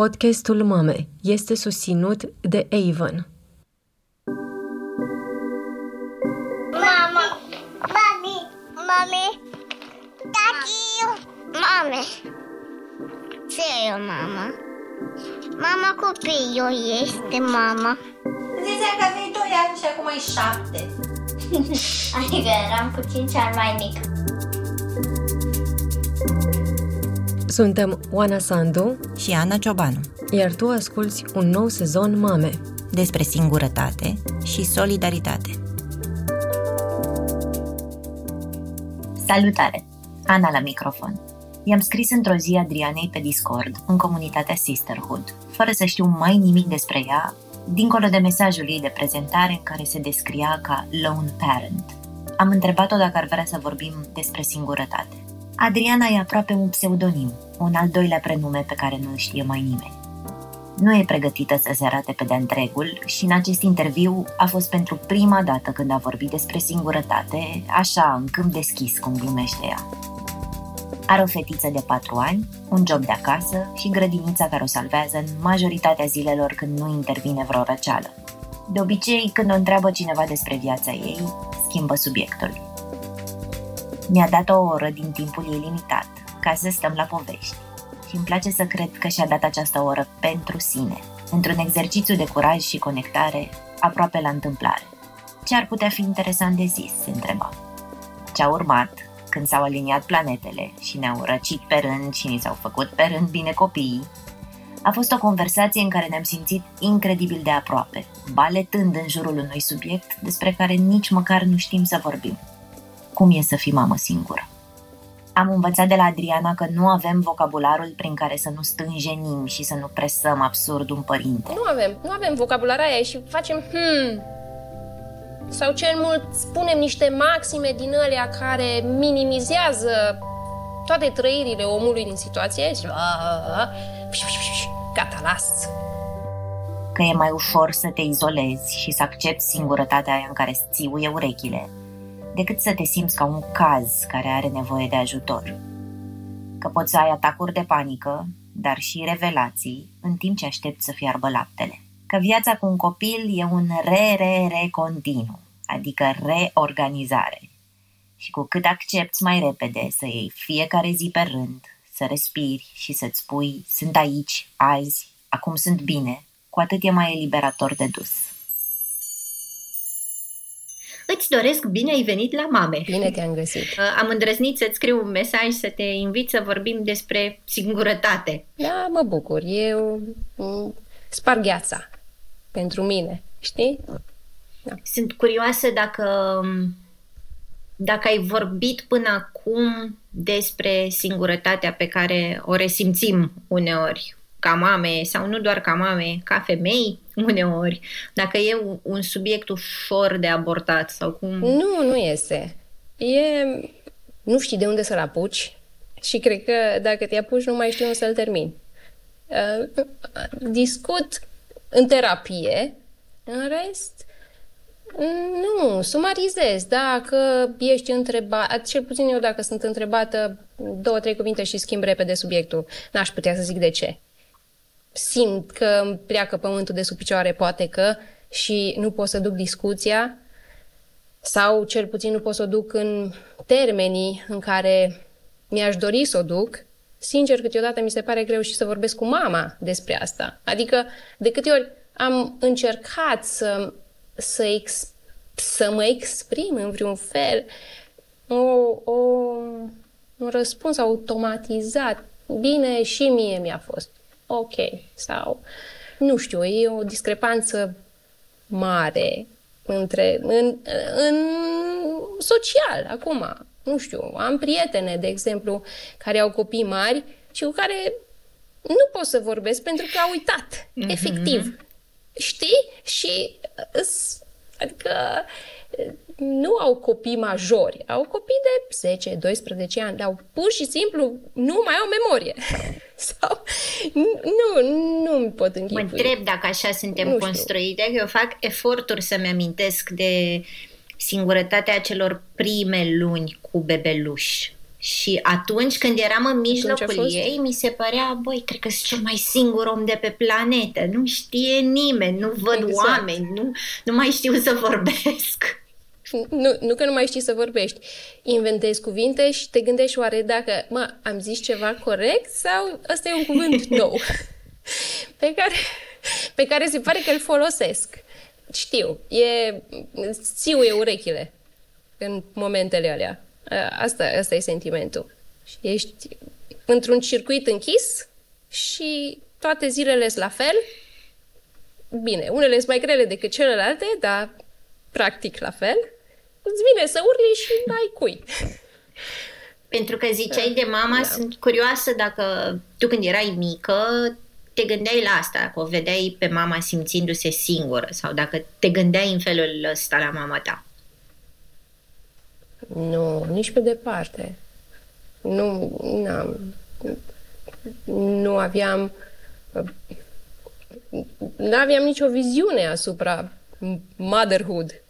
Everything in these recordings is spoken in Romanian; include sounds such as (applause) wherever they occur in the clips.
Podcastul Mame este susținut de Avon. Mama, mami, mami, tati, mame. Ce e o mama? Mama copilul este mama. Ziceam că aveai 2 ani și acum ai 7. (laughs) Adică eram cu 5 ani mai mic. Suntem Oana Sandu, și Ana Ciobanu iar tu asculți un nou sezon Mame. despre singurătate și solidaritate. Salutare! Ana la microfon. I-am scris într-o zi Adrianei pe Discord, în comunitatea Sisterhood, fără să știu mai nimic despre ea, dincolo de mesajul ei de prezentare în care se descria ca lone parent. Am întrebat-o dacă ar vrea să vorbim despre singurătate. Adriana e aproape un pseudonim, un al doilea prenume pe care nu-l știe mai nimeni. Nu e pregătită să se arate pe de întregul și în acest interviu a fost pentru prima dată când a vorbit despre singurătate, așa, în câmp deschis, cum glumește ea. Are o fetiță de 4 ani, un job de acasă și grădinița care o salvează în majoritatea zilelor când nu intervine vreo răceală. De obicei, când o întreabă cineva despre viața ei, schimbă subiectul. Mi-a dat o oră din timpul ei limitat, ca să stăm la povești. Și îmi place să cred că și-a dat această oră pentru sine, într-un exercițiu de curaj și conectare, aproape la întâmplare. Ce ar putea fi interesant de zis, se întreba. Ce a urmat, când s-au aliniat planetele și ne-au răcit pe rând și ni s-au făcut pe rând bine copiii, a fost o conversație în care ne-am simțit incredibil de aproape, baletând în jurul unui subiect despre care nici măcar nu știm să vorbim. Cum e să fii mamă singură? Am învățat de la Adriana că nu avem vocabularul prin care să nu stânjenim și să nu presăm absurd un părinte. Nu avem, nu avem vocabular aia și facem hmm. Sau cel mult spunem niște maxime din alea care minimizează toate trăirile omului din situație și "A, gata, las. Că e mai ușor să te izolezi și să accepti singurătatea aia în care îți țiuie urechile, decât să te simți ca un caz care are nevoie de ajutor. Că poți să ai atacuri de panică, dar și revelații, în timp ce aștepți să fiarbă laptele. Că viața cu un copil e un re-re-re continuu, adică reorganizare. Și cu cât accepti mai repede să iei fiecare zi pe rând, să respiri și să-ți spui sunt aici, azi, acum sunt bine, cu atât e mai eliberator de dus. Îți doresc bine ai venit la mame. Bine te-am găsit. Uh, Am îndrăznit să-ți scriu un mesaj să te invit să vorbim despre singurătate. Da, mă bucur. Eu mm, sparg gheața pentru mine, știi? Sunt curioasă dacă, dacă ai vorbit până acum despre singurătatea pe care o resimțim uneori ca mame sau nu doar ca mame, ca femei (laughs) uneori, dacă e un- un subiect ușor de abordat sau cum... Nu, nu este. E... Nu știi de unde să-l apuci și cred că dacă te apuci nu mai știi unde să-l termini. Uh, Discut în terapie, în rest nu, sumarizez. Dacă ești întrebat, cel puțin eu dacă sunt întrebată două, trei cuvinte și schimb repede subiectul, n-aș putea să zic de ce. Simt că îmi pleacă pământul de sub picioare, poate că, și nu pot să duc discuția, sau cel puțin nu pot să o duc în termenii în care mi-aș dori să o duc, sincer, câteodată mi se pare greu și să vorbesc cu mama despre asta. Adică, de câte ori am încercat să, să, ex, să mă exprim în vreun fel, o, o, un răspuns automatizat, bine, și mie mi-a fost ok. Sau, nu știu, e o discrepanță mare între, în, în social, acum. Nu știu, am prietene, de exemplu, care au copii mari și cu care nu pot să vorbesc pentru că au uitat, mm-hmm. efectiv. Știi? Și îs- adică nu au copii majori, au copii de 10-12 ani, dar pur și simplu nu mai au memorie. (laughs) Sau nu, nu mi pot Mă închipui. întreb dacă așa suntem Nu știu. construite, că eu fac eforturi să-mi amintesc de singurătatea celor prime luni cu bebeluș. Și atunci când eram în mijlocul fost? ei, mi se părea, băi, cred că sunt cel mai singur om de pe planetă. Nu știe nimeni, nu văd Exact. oameni, nu, nu mai știu să vorbesc. Nu, nu că nu mai știi să vorbești. Inventezi cuvinte și te gândești oare dacă, mă, am zis ceva corect sau ăsta e un cuvânt (laughs) nou pe care, pe care se pare că îl folosesc. Știu, e, țiuie urechile în momentele alea. A, Asta, asta e sentimentul. Și ești într-un circuit închis și toate zilele sunt la fel. Bine, unele sunt mai grele decât celelalte, dar practic la fel. Îți vine să urli și n-ai cui. Pentru că ziceai de mama, da. sunt curioasă dacă tu când erai mică te gândeai la asta, dacă o vedeai pe mama simțindu-se singură sau dacă te gândeai în felul ăsta la mama ta. Nu, nici pe departe. Nu, n-am, nu aveam, nu aveam nicio viziune asupra motherhood.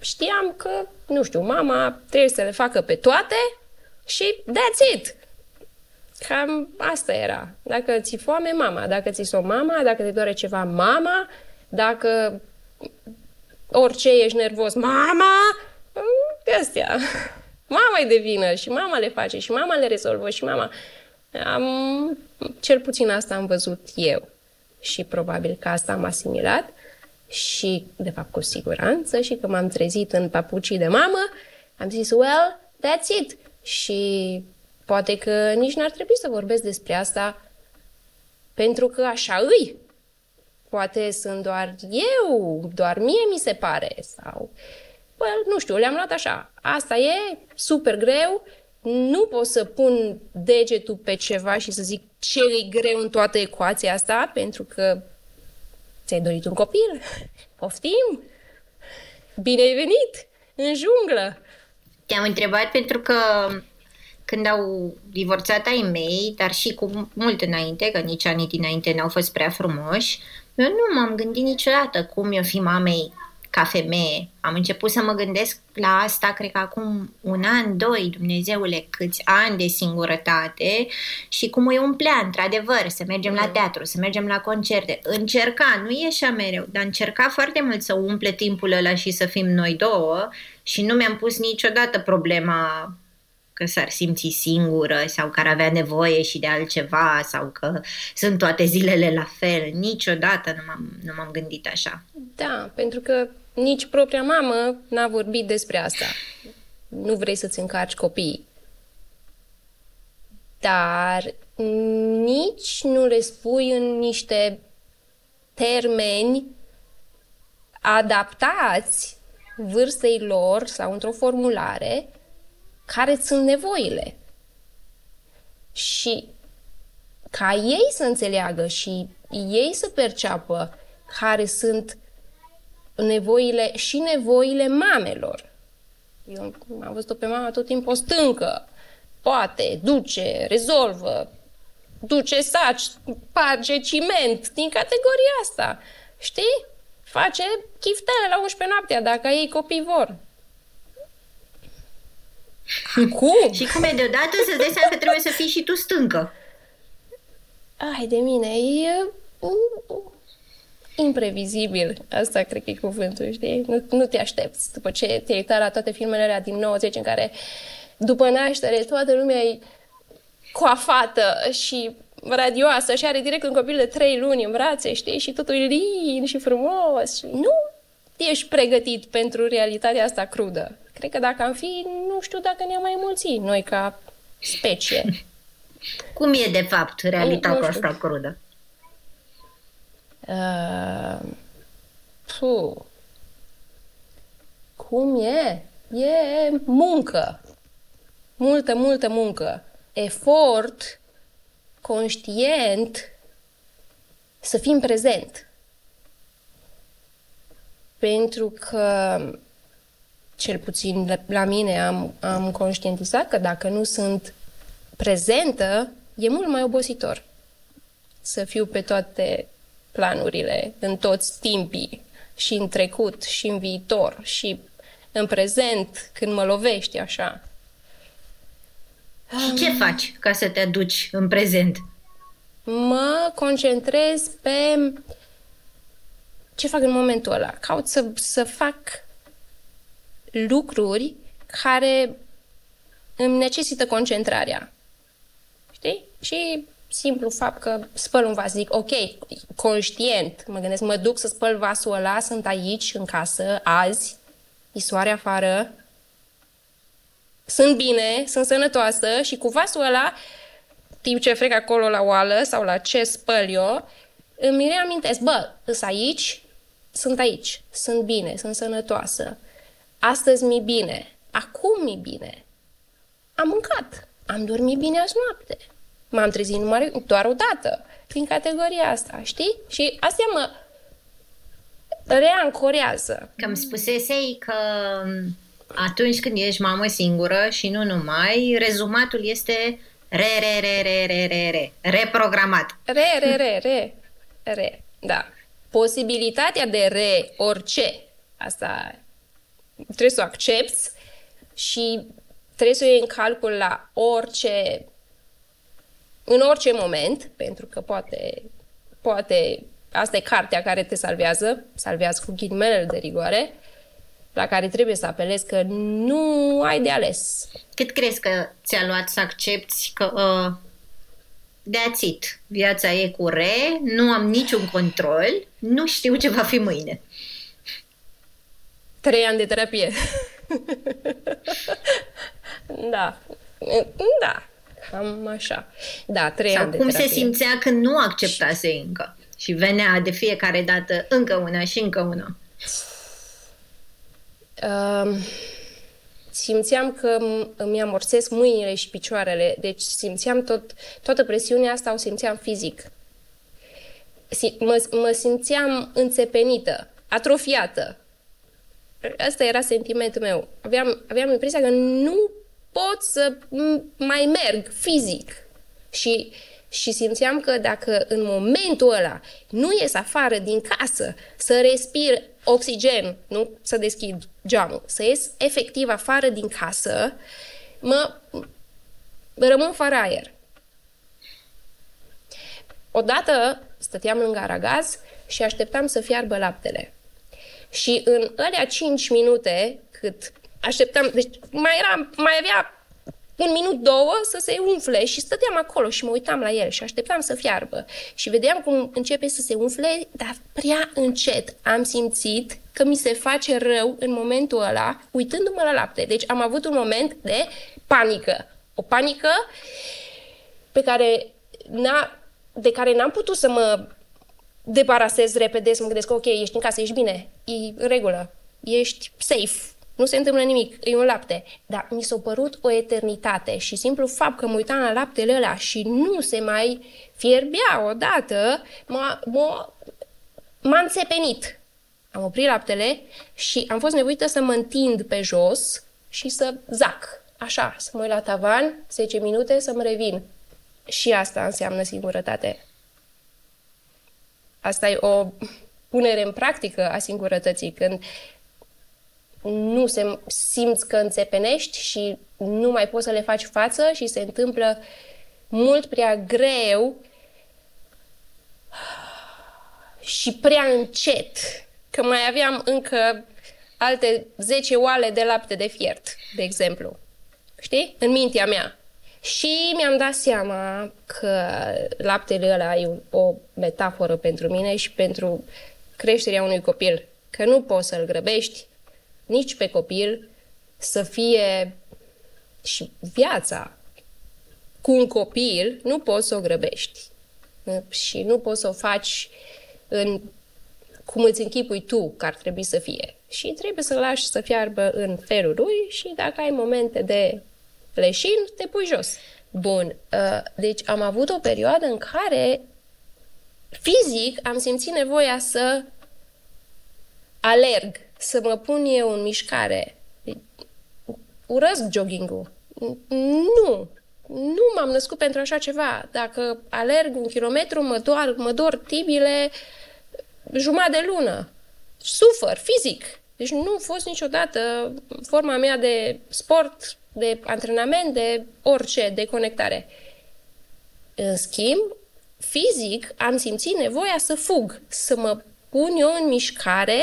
Știam că, nu știu, mama trebuie să le facă pe toate și that's it. Cam asta era. Dacă ți foame, mama. Dacă ți o mama, dacă te doare ceva, mama. Dacă orice ești nervos, mama, astea. Mama e de vină și mama le face și mama le rezolvă și mama... Am, cel puțin asta am văzut eu și probabil că asta am asimilat și, de fapt, cu siguranță și că m-am trezit în papucii de mamă, am zis, well, that's it. Și poate că nici n-ar trebui să vorbesc despre asta pentru că așa îi. Poate sunt doar eu, doar mie mi se pare sau... Well, nu știu, le-am luat așa. Asta e super greu, nu pot să pun degetul pe ceva și să zic ce e greu în toată ecuația asta, pentru că ți-ai dorit un copil. Poftim! Bine ai venit în junglă! Te-am întrebat pentru că când au divorțat ai mei, dar și cu mult înainte, că nici anii dinainte n-au fost prea frumoși, eu nu m-am gândit niciodată cum eu fi mamei ca femeie. Am început să mă gândesc la asta, cred că acum un an, doi, Dumnezeule, câți ani de singurătate și cum îi umplea, într-adevăr, să mergem la teatru, să mergem la concerte. Încerca, nu ieșea mereu, dar încerca foarte mult să umple timpul ăla și să fim noi două și nu mi-am pus niciodată problema că s-ar simți singură sau că ar avea nevoie și de altceva sau că sunt toate zilele la fel. Niciodată nu m-am, nu m-am gândit așa. Da, pentru că nici propria mamă n-a vorbit despre asta. Nu vrei să-ți încarci copiii. Dar nici nu le spui în niște termeni adaptați vârstei lor sau într-o formulare care sunt nevoile. Și ca ei să înțeleagă și ei să perceapă care sunt nevoile și nevoile mamelor. Eu am văzut-o pe mama tot timpul o stâncă. Poate, duce, rezolvă, duce saci, parge ciment, din categoria asta. Știi? Face chiftele la 11 noaptea, dacă ei copii vor. Cum? Și cum e deodată să-ți dai seama că trebuie să fii și tu stâncă. Ai de mine, e uh, imprevizibil. Asta cred că e cuvântul, știi? Nu, nu te aștepți după ce te-ai uitat la toate filmele alea din 90 în care după naștere toată lumea e coafată și radioasă și are direct un copil de trei luni în brațe, știi? Și totul e lin și frumos. Și nu ești pregătit pentru realitatea asta crudă. Cred că dacă am fi, nu știu dacă ne-am mai mulți noi ca specie. (laughs) Cum e, de fapt, realitatea Nu- nu știu. asta crudă? Uh, puh. Cum e? E muncă. Multă, multă muncă. Efort conștient să fim prezent. Pentru că, cel puțin la- la mine, am, am conștientizat că dacă nu sunt prezentă, e mult mai obositor să fiu pe toate planurile, în toți timpii, și în trecut, și în viitor, și în prezent, când mă lovești așa. Și ce faci ca să te aduci în prezent? Mă concentrez pe ce fac în momentul ăla. Caut să, să fac lucruri care îmi necesită concentrarea. Știi? Și simplu fapt că spăl un vas, zic, ok, conștient, mă gândesc, mă duc să spăl vasul ăla, sunt aici, în casă, azi, e soare afară, sunt bine, sunt sănătoasă și cu vasul ăla, timp ce frec acolo la oală sau la ce spăl eu, îmi reamintesc, bă, sunt aici, sunt aici, sunt bine, sunt sănătoasă, astăzi mi bine, acum mi bine, am mâncat, am dormit bine azi noapte, m-am trezit numai doar o dată, prin categoria asta, știi? Și asta mă reancorează. Că îmi spusesei că atunci când ești mamă singură și nu numai, rezumatul este re, re, re, re, re, re, re, reprogramat. Re, re, re, re, re, da. Posibilitatea de re, orice, asta trebuie să o accepti și trebuie să o iei în calcul la orice, în orice moment, pentru că poate, poate, asta e cartea care te salvează, salvează cu ghilimelele de rigoare, la care trebuie să apelezi că nu ai de ales. Cât crezi că ți-a luat să accepti că uh, that's it, viața e cu re, nu am niciun control, nu știu ce va fi mâine. Trei ani de terapie. (laughs) da. Da. Cam așa. Da, trei Sau ani de cum terapie. se simțea când nu acceptase încă și venea de fiecare dată încă una și încă una. Um, simțeam că m- îmi amorsesc mâinile și picioarele, deci simțeam tot, toată presiunea asta o simțeam fizic. Si- mă, mă simțeam înțepenită, atrofiată. Asta era sentimentul meu. Aveam, aveam impresia că nu pot să m- mai merg fizic. Și, și simțeam că dacă în momentul ăla nu ies afară din casă să respir oxigen, nu să deschid geamul, să ies efectiv afară din casă, mă rămân fără aer. Odată stăteam lângă aragaz și așteptam să fiarbă laptele. Și în alea 5 minute cât așteptam, deci mai, era, mai avea un minut, două să se umfle și stăteam acolo și mă uitam la el și așteptam să fiarbă. Și vedeam cum începe să se umfle, dar prea încet. Am simțit că mi se face rău în momentul ăla, uitându-mă la lapte. Deci am avut un moment de panică. O panică pe care n-a, de care n-am putut să mă debarasez repede, să mă gândesc, ok, ești în casă, ești bine, e în regulă, ești safe, nu se întâmplă nimic, e un lapte. Dar mi s-a părut o eternitate și simplu fapt că mă uitam la laptele ăla și nu se mai fierbea odată, m-a, m-a, m-a înțepenit. Am oprit laptele și am fost nevoită să mă întind pe jos și să zac. Așa, să mă uit la tavan, 10 minute, să-mi revin. Și asta înseamnă singurătate. Asta e o punere în practică a singurătății, când nu se simți că înțepenești și nu mai poți să le faci față și se întâmplă mult prea greu și prea încet, că mai aveam încă alte 10 oale de lapte de fiert, de exemplu. Știi? În mintea mea. Și mi-am dat seama că laptele ăla e o metaforă pentru mine și pentru creșterea unui copil. Că nu poți să-l grăbești nici pe copil să fie și viața cu un copil nu poți să o grăbești. Și nu poți să o faci în cum îți închipui tu că ar trebui să fie. Și trebuie să lași să fiarbă în felul lui și dacă ai momente de leșin, te pui jos. Bun, deci am avut o perioadă în care fizic am simțit nevoia să alerg, să mă pun eu în mișcare. Urăsc jogging-ul. Nu, nu m-am născut pentru așa ceva. Dacă alerg un kilometru, mă dor, mă dor tibile jumătate de lună. Sufăr fizic. Deci nu a fost niciodată forma mea de sport, de antrenament, de orice, de conectare. În schimb, fizic am simțit nevoia să fug, să mă pun eu în mișcare.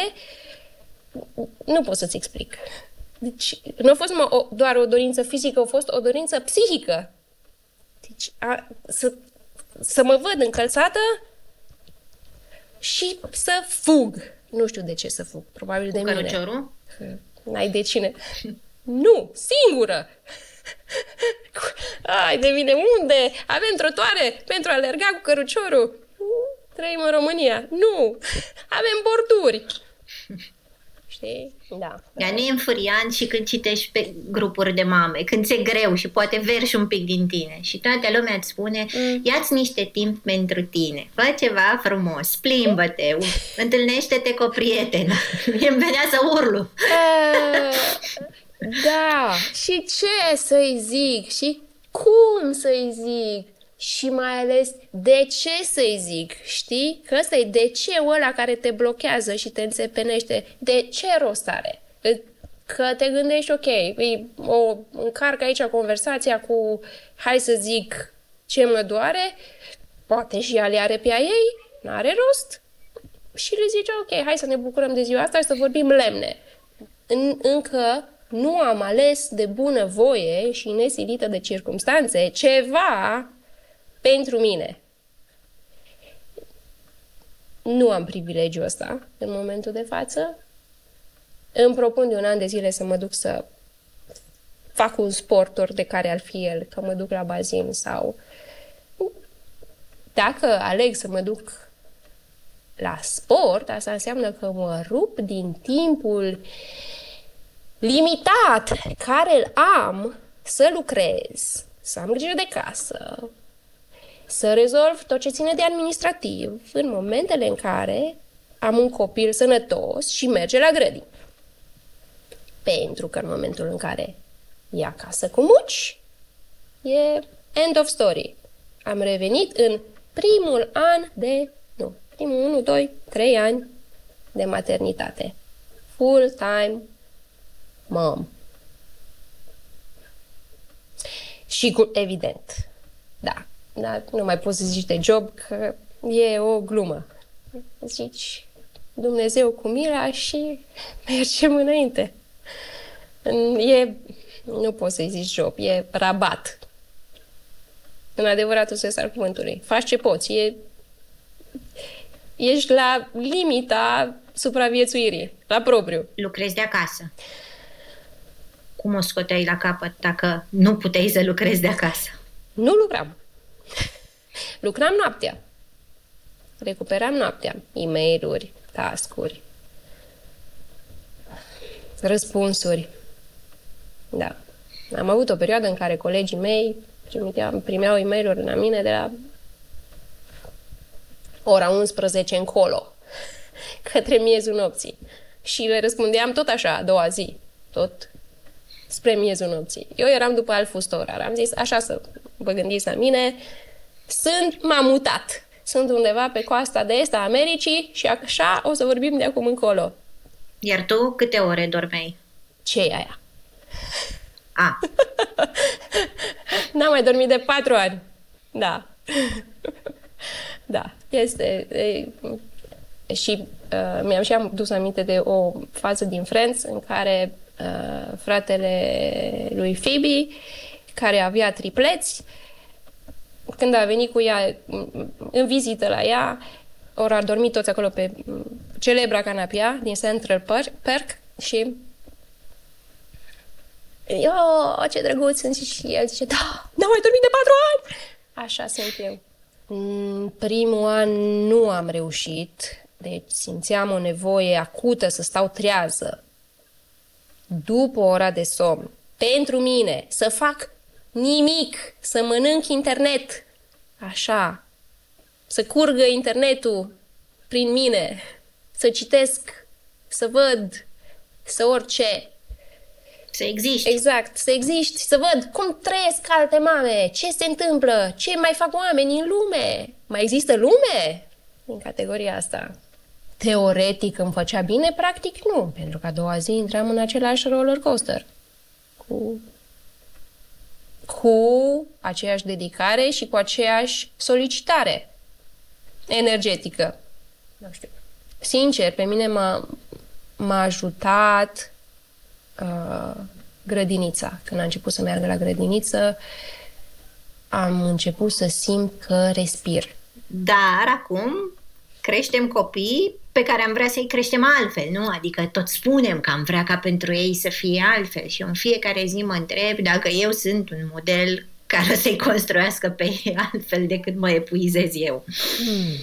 Nu pot să-ți explic. Deci nu a fost o, doar o dorință fizică, a fost o dorință psihică. Deci a, să, să mă văd încălțată și să fug. Nu știu de ce să fug, probabil de Cu mine. căruciorul? N-ai de cine? nu, singură! Ai de mine, unde? Avem trotuare pentru a alerga cu căruciorul. Trăim în România. Nu! Avem borduri. Știi? Da. Dar nu e înfuriant și când citești pe grupuri de mame, când ți-e greu și poate verși un pic din tine și toată lumea îți spune mm. ia-ți niște timp pentru tine, fă ceva frumos, plimbă-te, întâlnește-te cu o prietenă. (laughs) Mie îmi venea să urlu. Uh, (laughs) da, și ce să-i zic și cum să-i zic și mai ales de ce să-i zic, știi? Că ăsta e de ce ăla care te blochează și te înțepenește. De ce rost are? Că te gândești, ok, o încarc aici conversația cu, hai să zic, ce mă doare, poate și ea le are pe a ei, n-are rost. Și le zice, ok, hai să ne bucurăm de ziua asta și să vorbim lemne. În, încă nu am ales de bună voie și nesilită de circumstanțe ceva pentru mine. Nu am privilegiul ăsta în momentul de față. Îmi propun de un an de zile să mă duc să fac un sport ori de care ar fi el, că mă duc la bazin sau... Dacă aleg să mă duc la sport, asta înseamnă că mă rup din timpul limitat care îl am să lucrez, să am grijă de casă, să rezolv tot ce ține de administrativ în momentele în care am un copil sănătos și merge la grădini. Pentru că în momentul în care e acasă cu muci, e end of story. Am revenit în primul an de, nu, primul 1, 2, 3 ani de maternitate. Full-time mom. Și cu, evident, da, dar nu mai poți să zici de job că e o glumă. Zici Dumnezeu cu mila și (laughs) mergem înainte. E, nu poți să-i zici job, e rabat. În adevăratul sens al cuvântului. Faci ce poți. E, ești la limita supraviețuirii, la propriu. Lucrezi de acasă. Cum o scoteai la capăt dacă nu puteai să lucrezi de acasă? Nu lucram. Lucram noaptea. Recuperam noaptea. e mail task-uri, răspunsuri. Da. Am avut o perioadă în care colegii mei primiteau, primeau e mail la mine de la ora 11 încolo, (laughs) către miezul nopții. Și le răspundeam tot așa, a doua zi, tot spre miezul nopții. Eu eram după alt fust orar. Am zis, așa să vă gândiți la mine, sunt, m-am mutat. Sunt undeva pe coasta de est a Americii și așa o să vorbim de acum încolo. Iar tu câte ore dormeai? ce e aia? A. (laughs) N-am mai dormit de patru ani. Da. da. Este... E, și uh, mi-am și am dus aminte de o fază din Friends în care uh, fratele lui Phoebe, care avea tripleți, când a venit cu ea în vizită la ea, ori a dormit toți acolo pe celebra canapia din Central Park și Oh, ce drăguț sunt și el zice, da, n-am mai dormit de patru ani! Așa sunt eu. În primul an nu am reușit, deci simțeam o nevoie acută să stau trează după ora de somn, pentru mine, să fac nimic, să mănânc internet, așa, să curgă internetul prin mine, să citesc, să văd, să orice. Să existi. Exact, să existi, să văd cum trăiesc alte mame, ce se întâmplă, ce mai fac oameni în lume. Mai există lume în categoria asta. teoretic îmi făcea bine, practic nu, pentru că a doua zi intram în același roller coaster cu, cu aceeași dedicare și cu aceeași solicitare energetică. Nu știu. Sincer, pe mine m-a, m-a ajutat uh, grădinița. Când a început să meargă la grădiniță, am început să simt că respir. Dar acum creștem copii pe care am vrea să-i creștem altfel, nu? Adică tot spunem că am vrea ca pentru ei să fie altfel și în fiecare zi mă întreb dacă eu sunt un model care să-i construiască pe ei altfel decât mă epuizez eu. Hmm.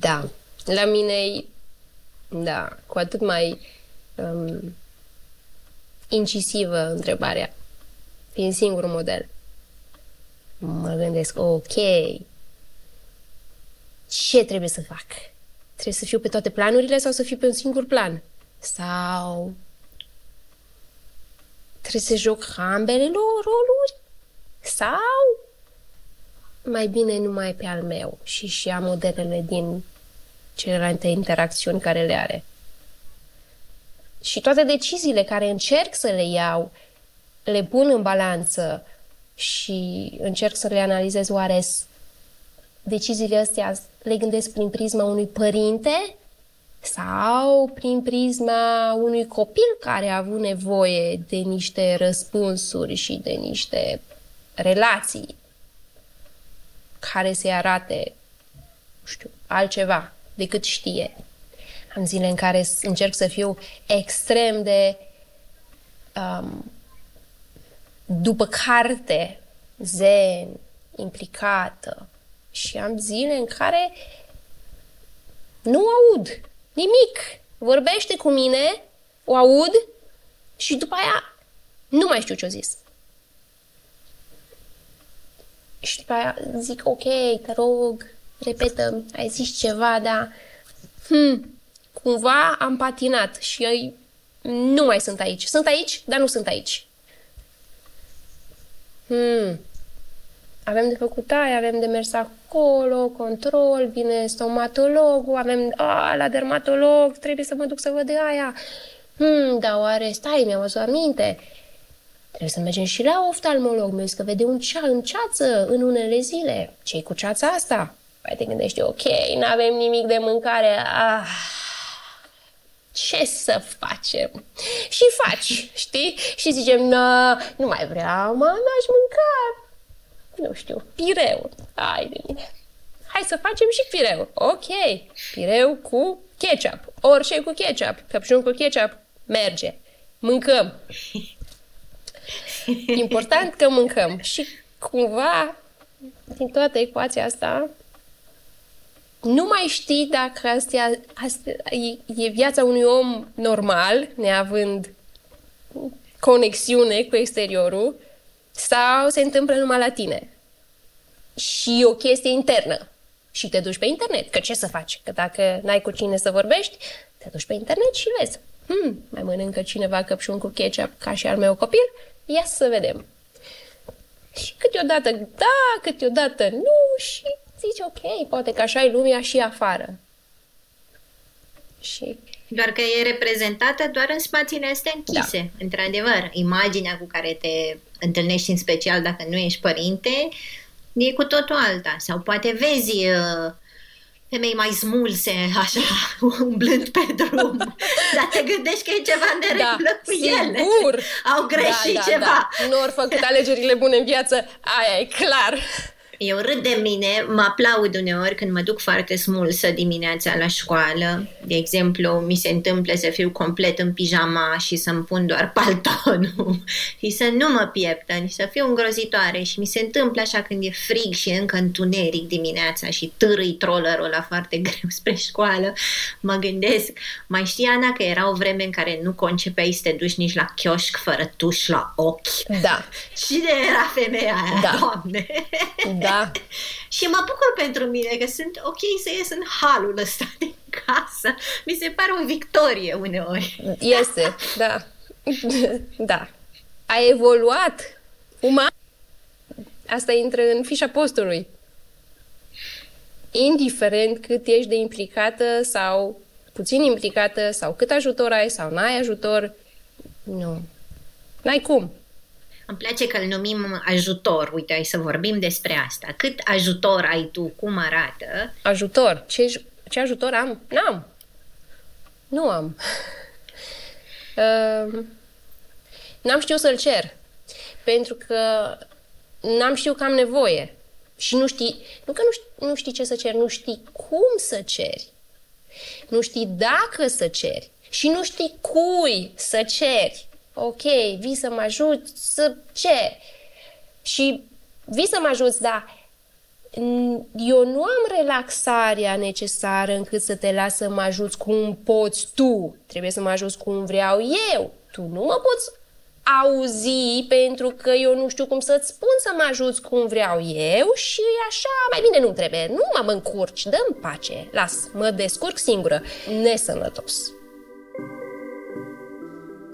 Da. La mine, da, cu atât mai um, incisivă întrebarea. Fiind singurul model. Mă gândesc, ok, ce trebuie să fac? Trebuie să fiu pe toate planurile sau să fiu pe un singur plan? Sau trebuie să joc ambele roluri? Sau mai bine numai pe al meu și și a modelele din celelalte interacțiuni care le are. Și toate deciziile care încerc să le iau, le pun în balanță și încerc să le analizez oare deciziile astea le gândesc prin prisma unui părinte sau prin prisma unui copil care a avut nevoie de niște răspunsuri și de niște relații care să-i arate, nu știu, altceva decât știe. Am zile în care încerc să fiu extrem de um, după carte, zen, implicată, și am zile în care nu aud nimic. Vorbește cu mine, o aud și după aia nu mai știu ce-o zis. Și după aia zic, ok, te rog, repetă, ai zis ceva, dar hmm, cumva am patinat și eu nu mai sunt aici. Sunt aici, dar nu sunt aici. Hmm, avem de făcut aia, avem de mers acolo, control, vine stomatologul, avem, a, la dermatolog, trebuie să mă duc să văd de aia. Hmm, dar oare, stai, mi-am văzut aminte. Trebuie să mergem și la oftalmolog, mi că vede un cea în ceață în unele zile. ce cu ceața asta? Păi te gândești, ok, nu avem nimic de mâncare. Ah, ce să facem? Și faci, știi? Și zicem, nu mai vreau, mă, n-aș mânca nu știu, pireu. Ai de mine. Hai să facem și pireu. Ok, pireu cu ketchup. Orice cu ketchup. Căpșun cu ketchup merge. Mâncăm. (laughs) Important că mâncăm. Și cumva, din toată ecuația asta, nu mai știi dacă astea, astea e, e viața unui om normal, neavând conexiune cu exteriorul, sau se întâmplă numai la tine. Și o chestie internă. Și te duci pe internet. Că ce să faci? Că dacă n-ai cu cine să vorbești, te duci pe internet și vezi. Hmm, mai mănâncă cineva căpșun cu ketchup ca și al meu copil? Ia să vedem. Și câteodată da, câteodată nu și zici ok, poate că așa e lumea și afară. Și doar că e reprezentată doar în spațiile astea închise. Da. Într-adevăr, imaginea cu care te întâlnești în special dacă nu ești părinte e cu totul alta. Sau poate vezi uh, femei mai smulse, așa, (laughs) umblând pe drum, (laughs) dar te gândești că e ceva în da, regulă cu sigur. ele. Au greșit da, da, ceva. Da. Nu ori făcut alegerile bune în viață, aia e clar. Eu râd de mine, mă aplaud uneori când mă duc foarte smulsă dimineața la școală. De exemplu, mi se întâmplă să fiu complet în pijama și să-mi pun doar (laughs) paltonul și să nu mă pieptăn și să fiu îngrozitoare. Și mi se întâmplă așa când e frig și încă întuneric dimineața și târâi trollerul la foarte (laughs) greu spre școală. Mă gândesc, mai știi, Ana, că era o vreme în care nu concepeai să te duci nici la chioșc fără tuș la ochi. Da. Și de era femeia aia, da. doamne. Da. (laughs) și mă bucur pentru mine că sunt ok să ies în halul ăsta din casă. Mi se pare o victorie uneori. Este, (laughs) da. (laughs) da. A evoluat uman. Asta intră în fișa postului. Indiferent cât ești de implicată sau puțin implicată sau cât ajutor ai sau n-ai ajutor. Nu. N-ai cum. Îmi place că îl numim ajutor. Uite, hai să vorbim despre asta. Cât ajutor ai tu? Cum arată? Ajutor. Ce, ce ajutor am? N-am. Nu am. Uh, n-am știut să-l cer. Pentru că n-am știut că am nevoie. Și nu știi, nu că nu știi, nu știi ce să ceri, nu știi cum să ceri. Nu știi dacă să ceri. Și nu știi cui să ceri. Ok, vii să mă ajut să ceri. Și vii să mă ajuți, dar eu nu am relaxarea necesară încât să te las să mă ajuți cum poți tu. Trebuie să mă ajuți cum vreau eu. Tu nu mă poți auzi pentru că eu nu știu cum să-ți spun să mă ajuți cum vreau eu și așa mai bine nu trebuie. Nu mă încurci, dă pace, las, mă descurc singură, nesănătos.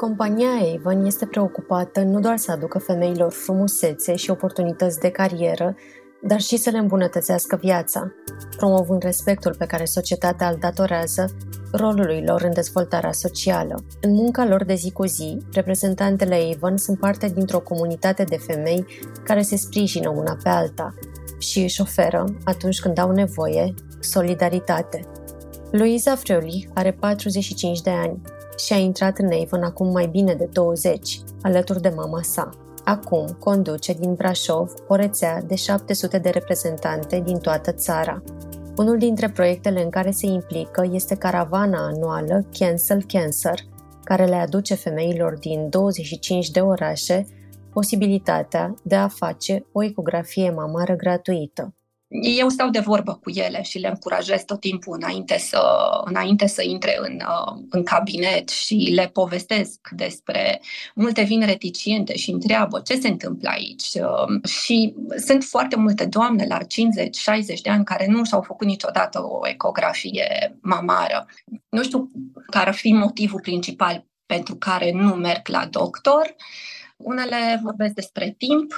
Compania Avon este preocupată nu doar să aducă femeilor frumusețe și oportunități de carieră, dar și să le îmbunătățească viața, promovând respectul pe care societatea îl datorează rolului lor în dezvoltarea socială. În munca lor de zi cu zi, reprezentantele Avon sunt parte dintr-o comunitate de femei care se sprijină una pe alta și își oferă, atunci când au nevoie, solidaritate. Luisa Frioli are 45 de ani și a intrat în Avon acum mai bine de 20, alături de mama sa. Acum conduce din Brașov o rețea de 700 de reprezentante din toată țara. Unul dintre proiectele în care se implică este caravana anuală Cancel Cancer, care le aduce femeilor din 25 de orașe posibilitatea de a face o ecografie mamară gratuită. Eu stau de vorbă cu ele și le încurajez tot timpul înainte să, înainte să intre în, uh, în cabinet și le povestesc despre... Multe vin reticente și întreabă ce se întâmplă aici. Uh, și sunt foarte multe doamne la 50-60 de ani care nu și-au făcut niciodată o ecografie mamară. Nu știu care ar fi motivul principal pentru care nu merg la doctor. Unele vorbesc despre timp,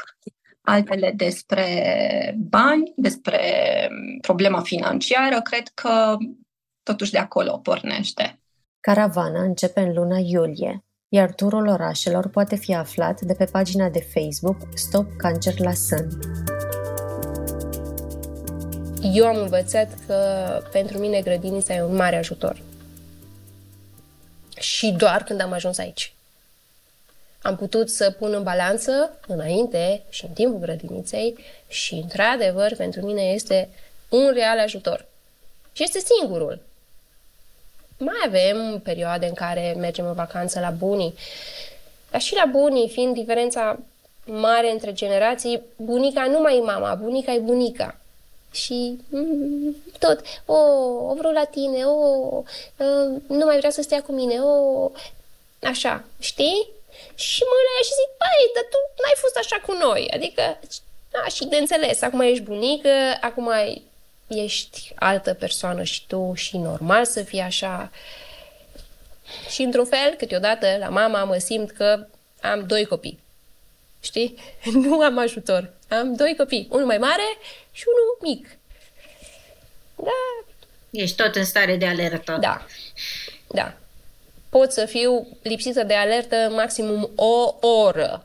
altele despre bani, despre problema financiară, cred că totuși de acolo pornește. Caravana începe în luna iulie, iar turul orașelor poate fi aflat de pe pagina de Facebook Stop Cancer la Sân. Eu am învățat că pentru mine grădinița e un mare ajutor. Și doar când am ajuns aici am putut să pun în balanță înainte și în timpul grădiniței și, într-adevăr, pentru mine este un real ajutor. Și este singurul. Mai avem perioade în care mergem în vacanță la bunii, dar și la bunii, fiind diferența mare între generații, bunica nu mai e mama, bunica e bunica. Și mm, tot, o, o vreau la tine, o, uh, nu mai vrea să stea cu mine, o, așa, știi? Și mă la și zic, băi, dar tu n-ai fost așa cu noi. Adică, da, și de înțeles, acum ești bunică, acum ești altă persoană și tu și normal să fii așa. Și într-un fel, câteodată, la mama mă simt că am doi copii. Știi? (laughs) Nu am ajutor. Am doi copii. Unul mai mare și unul mic. Da. Ești tot în stare de alertă. Da. Da pot să fiu lipsită de alertă maximum o oră.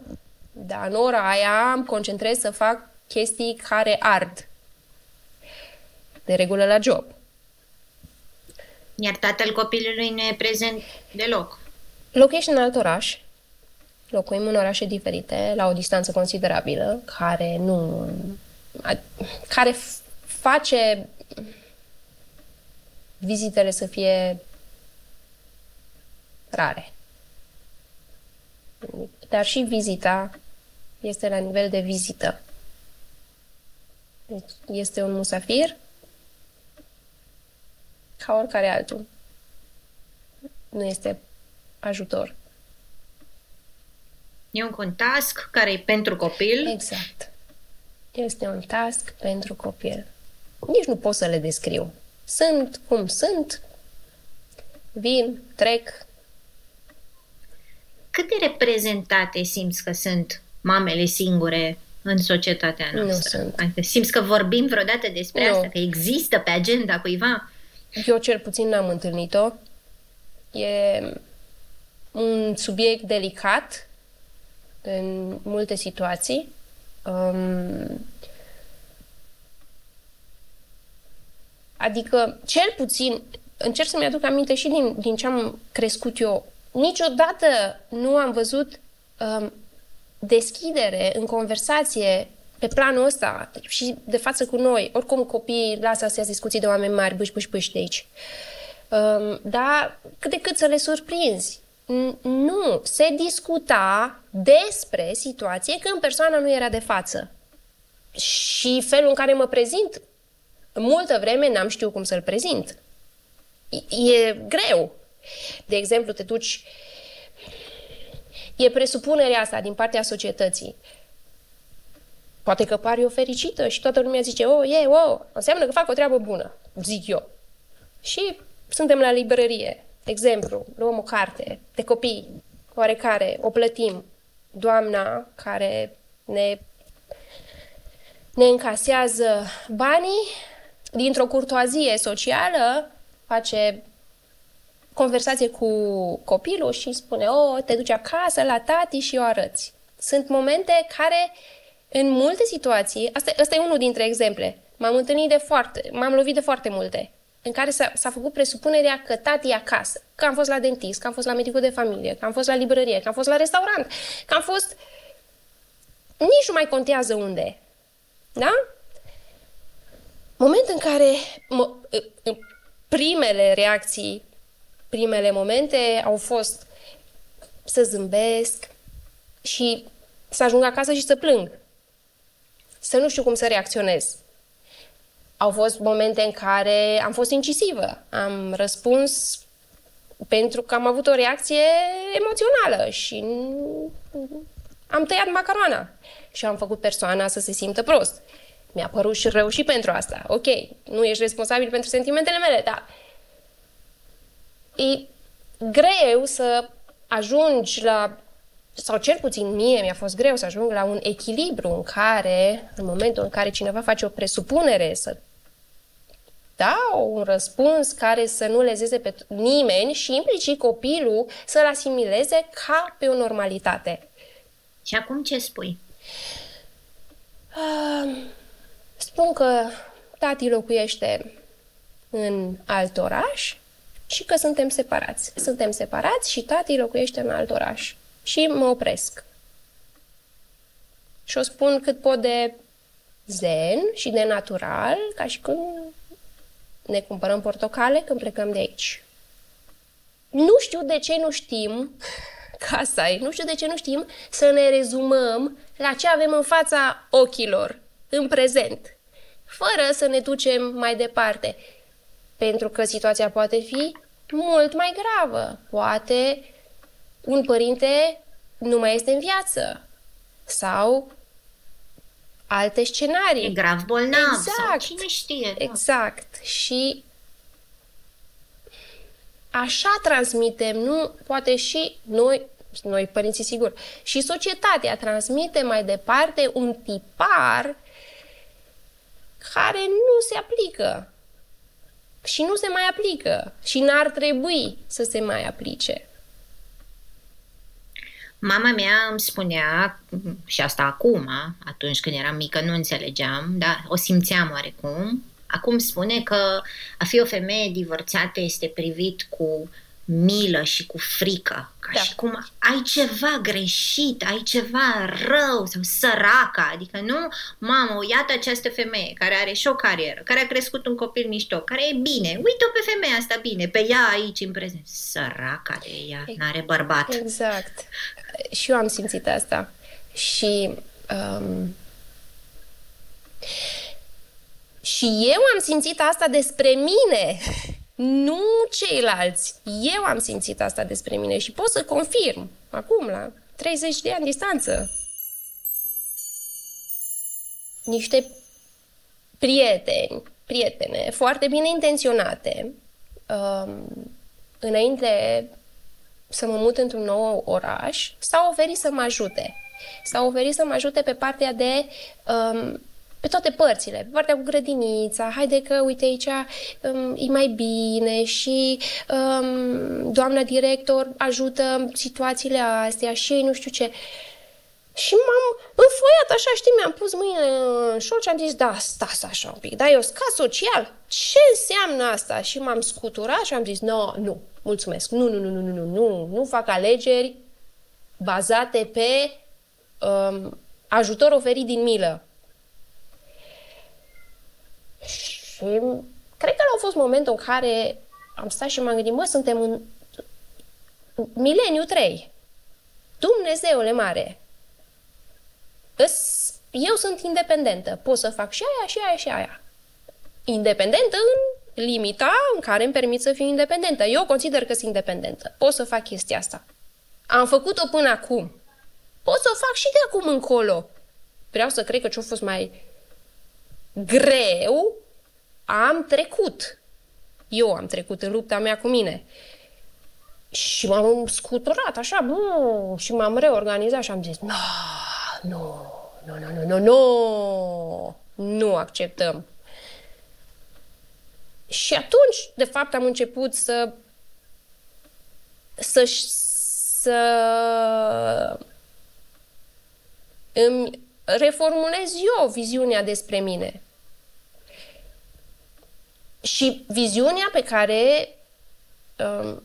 Dar în ora aia îmi concentrez să fac chestii care ard. De regulă la job. Iar tatăl copilului nu e prezent deloc. Locuiești în alt oraș. Locuim în orașe diferite, la o distanță considerabilă, care nu... care face vizitele să fie rare. Dar și vizita este la nivel de vizită. Deci este un musafir ca oricare altul. Nu este ajutor. E un task care e pentru copil. Exact. Este un task pentru copil. Nici nu pot să le descriu. Sunt cum sunt, vin, trec, cât de reprezentate simți că sunt mamele singure în societatea noastră? Nu sunt. Adică simți că vorbim vreodată despre nu. asta, că există pe agenda cuiva? eu cel puțin n-am întâlnit-o. E un subiect delicat în multe situații. Um, adică, cel puțin, încerc să-mi aduc aminte și din, din ce am crescut eu. Niciodată nu am văzut um, deschidere în conversație pe planul ăsta și de față cu noi. Oricum copiii lasă astea discuții de oameni mari, bâși, bâși, bâși de aici. Um, dar cât de cât să le surprinzi. Nu, se discuta despre situație când persoana nu era de față. Și felul în care mă prezint, multă vreme n-am știut cum să-l prezint. E greu. De exemplu, te duci... E presupunerea asta din partea societății. Poate că pari o fericită și toată lumea zice, oh, e, oh, înseamnă că fac o treabă bună, zic eu. Și suntem la librărie, exemplu, luăm o carte de copii, oarecare, o plătim. Doamna care ne, ne încasează banii, dintr-o curtoazie socială, face conversație cu copilul și spune, oh, te duci acasă la tati și o arăți. Sunt momente care, în multe situații, asta, asta e unul dintre exemple, m-am întâlnit de foarte, m-am lovit de foarte multe, în care s-a, s-a făcut presupunerea că tati e acasă, că am fost la dentist, că am fost la medicul de familie, că am fost la librărie, că am fost la restaurant, că am fost... Nici nu mai contează unde. Da? Moment în care mă, primele reacții, primele momente au fost să zâmbesc și să ajung acasă și să plâng. Să nu știu cum să reacționez. Au fost momente în care am fost incisivă. Am răspuns pentru că am avut o reacție emoțională și am tăiat macaroana și am făcut persoana să se simtă prost. Mi-a părut și rău și pentru asta. Ok, nu ești responsabil pentru sentimentele mele, dar e greu să ajungi la sau cel puțin mie mi-a fost greu să ajung la un echilibru în care, în momentul în care cineva face o presupunere să dau un răspuns care să nu lezeze pe nimeni și implicit copilul să-l asimileze ca pe o normalitate. Și acum ce spui? Uh, spun că tati locuiește în alt oraș și că suntem separați. Suntem separați și tati locuiește în alt oraș. Și mă opresc. Și o spun cât pot de zen și de natural, ca și când ne cumpărăm portocale când plecăm de aici. Nu știu de ce nu știm, (laughs) ca asta e, nu știu de ce nu știm să ne rezumăm la ce avem în fața ochilor, în prezent, fără să ne ducem mai departe. Pentru că situația poate fi mult mai gravă. Poate un părinte nu mai este în viață sau alte scenarii. E grav bolnav exact. sau cine știe. Da. Exact. Și așa transmitem, nu poate și noi, noi părinții sigur, și societatea transmite mai departe un tipar care nu se aplică și nu se mai aplică și n-ar trebui să se mai aplice. Mama mea îmi spunea, și asta acum, atunci când eram mică nu înțelegeam, dar o simțeam oarecum, acum spune că a fi o femeie divorțată este privit cu milă și cu frică, ca da. și cum ai ceva greșit, ai ceva rău sau săraca, adică nu, mamă, iată această femeie care are și o carieră, care a crescut un copil mișto, care e bine, uite-o pe femeia asta bine, pe ea aici în prezent, săraca de ea, n-are bărbat. Exact. Și eu am simțit asta. Și um, și eu am simțit asta despre mine nu ceilalți. Eu am simțit asta despre mine și pot să confirm acum, la 30 de ani distanță. Niște prieteni, prietene foarte bine intenționate, um, înainte să mă mut într-un nou oraș, s-au oferit să mă ajute. S-au oferit să mă ajute pe partea de um, pe toate părțile. Pe partea cu grădinița, haide că, uite aici, um, e mai bine și um, doamna director ajută situațiile astea și nu știu ce. Și m-am înfoiat așa, știi, mi-am pus mâinile în șol și am zis, da, stați așa un pic, da, eu scat social, ce înseamnă asta? Și m-am scuturat și am zis, no, nu, mulțumesc, nu, nu, nu, nu, nu, nu, nu fac alegeri bazate pe um, ajutor oferit din milă. Și cred că a fost momentul în care am stat și m-am gândit, mă, suntem în mileniu 3. Dumnezeule mare! Eu sunt independentă. Pot să fac și aia, și aia, și aia. Independentă în limita în care îmi permit să fiu independentă. Eu consider că sunt independentă. Pot să fac chestia asta. Am făcut-o până acum. Pot să o fac și de acum încolo. Vreau să cred că ce-a fost mai greu, am trecut. Eu am trecut în lupta mea cu mine. Și m-am scuturat așa, bă, și m-am reorganizat și am zis, no, nu, nu, nu, nu, nu, nu, nu acceptăm. Și atunci, de fapt, am început să să să îmi reformulez eu viziunea despre mine. Și viziunea pe care um,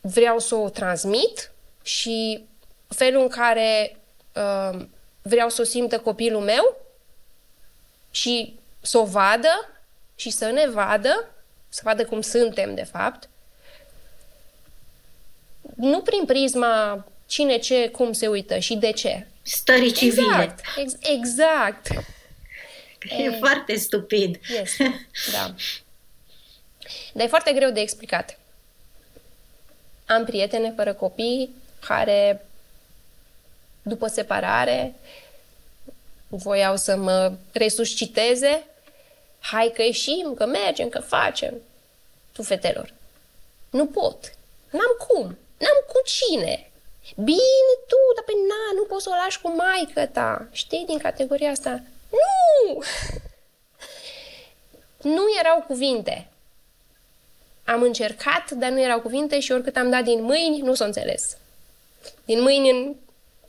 vreau să o transmit și felul în care um, vreau să o simtă copilul meu și să o vadă și să ne vadă, să vadă cum suntem, de fapt, nu prin prisma cine ce, cum se uită și de ce. Stării civile. Exact, ex- exact. E, e foarte stupid. Este, da. (laughs) Dar e foarte greu de explicat. Am prietene fără copii care, după separare, voiau să mă resusciteze. Hai că ieșim, că mergem, că facem. Tu, fetelor, nu pot. N-am cum. N-am cu cine. Bine tu, dar pe na, nu poți să o lași cu maică ta. Știi, din categoria asta. Nu! (laughs) Nu erau cuvinte. Am încercat, dar nu erau cuvinte și oricât am dat din mâini, nu s-o înțeles. Din mâini în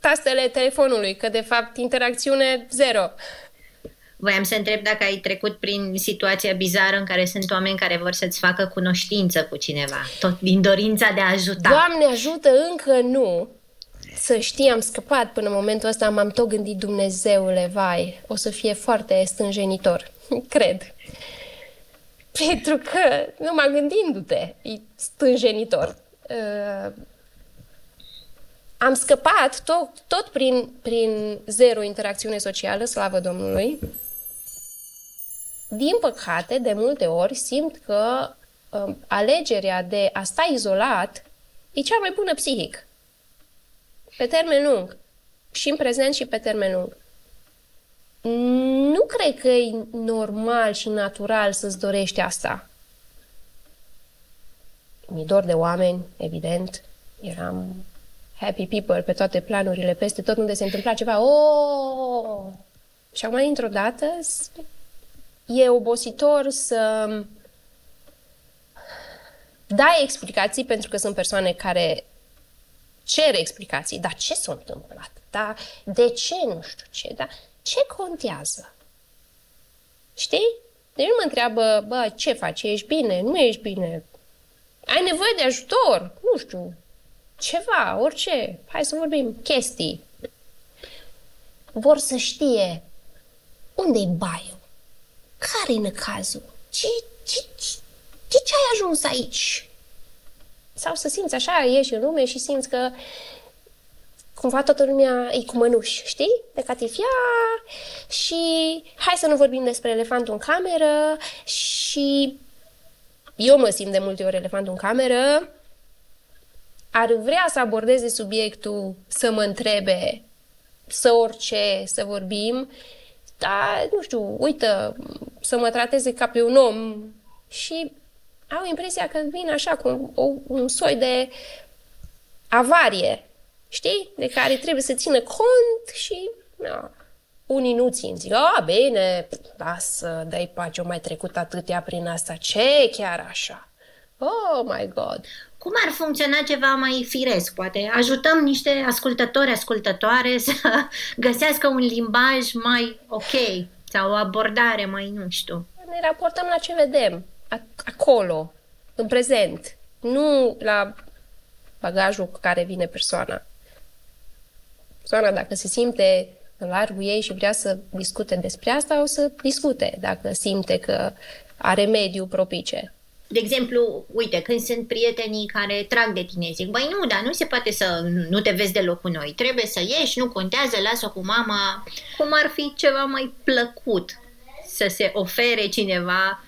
tastele telefonului, că de fapt interacțiune zero. Voiam să întreb dacă ai trecut prin situația bizară în care sunt oameni care vor să-ți facă cunoștință cu cineva, tot din dorința de a ajuta. Doamne ajută, încă nu. Să știi, am scăpat până în momentul ăsta, m-am tot gândit, Dumnezeule, vai, o să fie foarte stânjenitor. (laughs) Cred. Pentru că, numai gândindu-te, e stânjenitor. Uh, am scăpat tot, tot prin, prin zero interacțiune socială, slavă Domnului. Din păcate, de multe ori simt că uh, alegerea de a sta izolat e cea mai bună psihic. Pe termen lung. Și în prezent și pe termen lung. Nu cred că e normal și natural să-ți dorești asta. Mi dor de oameni, evident. Eram happy people pe toate planurile, peste tot unde se întâmpla ceva. Oh! Și acum, dintr-o dată, e obositor să dai explicații, pentru că sunt persoane care cer explicații. Dar ce s-a întâmplat? Da? De ce nu știu ce? Da? Ce contează? Știi? Deci nu mă întreabă, bă, ce faci? Ești bine? Nu ești bine? Ai nevoie de ajutor? Nu știu. Ceva, orice. Hai să vorbim. Chestii. Vor să știe unde-i baiul care e cazul? Ce, ce, ce, de ce ai ajuns aici? Sau să simți așa, ieși în lume și simți că cumva toată lumea e cu mănuși, știi? De catifia și hai să nu vorbim despre elefantul în cameră și eu mă simt de multe ori elefantul în cameră, ar vrea să abordeze subiectul, să mă întrebe, să orice, să vorbim dar, nu știu, uită să mă trateze ca pe un om și au impresia că vin așa cu un, un soi de avarie, știi? De care trebuie să țină cont și... No. Unii nu țin, zic, a, bine, lasă, dai pace, o mai trecut atâtea prin asta, ce chiar așa? Oh my God! Cum ar funcționa ceva mai firesc? Poate ajutăm niște ascultători, ascultătoare să (laughs) găsească un limbaj mai ok sau o abordare mai, nu știu. Ne raportăm la ce vedem, acolo, în prezent, nu la bagajul cu care vine persoana. Persoana, dacă se simte în largul ei și vrea să discute despre asta, o să discute dacă simte că are mediu propice. De exemplu, uite, când sunt prietenii care trag de tine, zic, băi nu, dar nu se poate să nu te vezi deloc cu noi, trebuie să ieși, nu contează, lasă-o cu mama. Cum ar fi ceva mai plăcut să se ofere cineva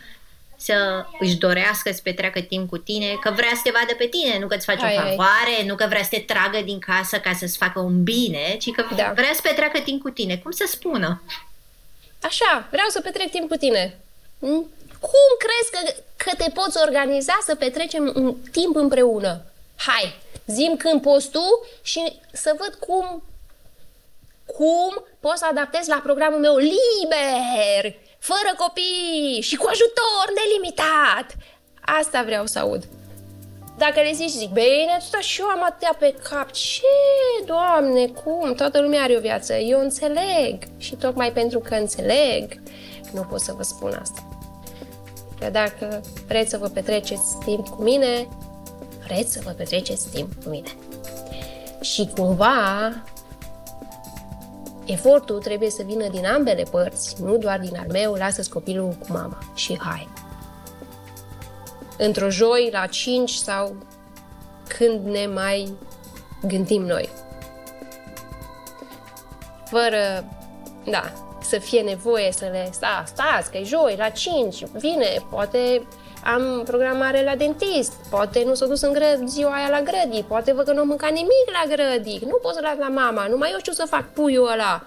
să își dorească să petreacă timp cu tine, că vrea să te vadă pe tine, nu că îți faci ai, o favoare, ai. nu că vrea să te tragă din casă ca să-ți facă un bine, ci că da. vrea să petreacă timp cu tine. Cum să spună? Așa, vreau să petrec timp cu tine. Hm? Cum crezi că, că te poți organiza să petrecem un timp împreună? Hai, zim când poți tu și să văd cum cum poți să adaptezi la programul meu liber fără copii și cu ajutor nelimitat. Asta vreau să aud. Dacă le zici, zic, bine, tot și eu am atâtea pe cap. Ce, doamne, cum? Toată lumea are o viață. Eu înțeleg. Și tocmai pentru că înțeleg, nu pot să vă spun asta. Că dacă vreți să vă petreceți timp cu mine, vreți să vă petreceți timp cu mine. Și cumva Efortul trebuie să vină din ambele părți, nu doar din al meu, lasă copilul cu mama și hai. Într-o joi, la 5 sau când ne mai gândim noi. Fără, da, să fie nevoie să le sta, stați că e joi, la 5, vine, poate am programare la dentist, poate nu s-a dus în grăd ziua aia la grădii, poate văd că nu am mâncat nimic la grădii, nu pot să las la mama, nu mai eu știu să fac puiul ăla.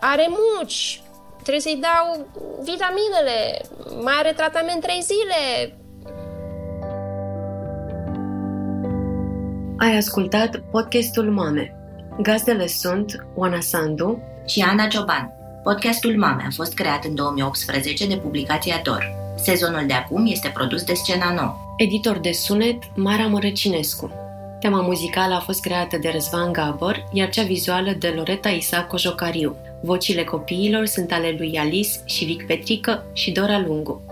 Are muci, trebuie să-i dau vitaminele, mai are tratament 3 zile. Ai ascultat podcastul Mame. Gazdele sunt Oana Sandu și Ana Cioban. Podcastul Mame a fost creat în 2018 de publicația Dor. Sezonul de acum este produs de Scena Nouă. Editor de sunet, Mara Mărăcinescu. Tema muzicală a fost creată de Răzvan Gabor, iar cea vizuală de Loreta Isa Cojocariu. Vocile copiilor sunt ale lui Alice și Vic Petrică și Dora Lungu.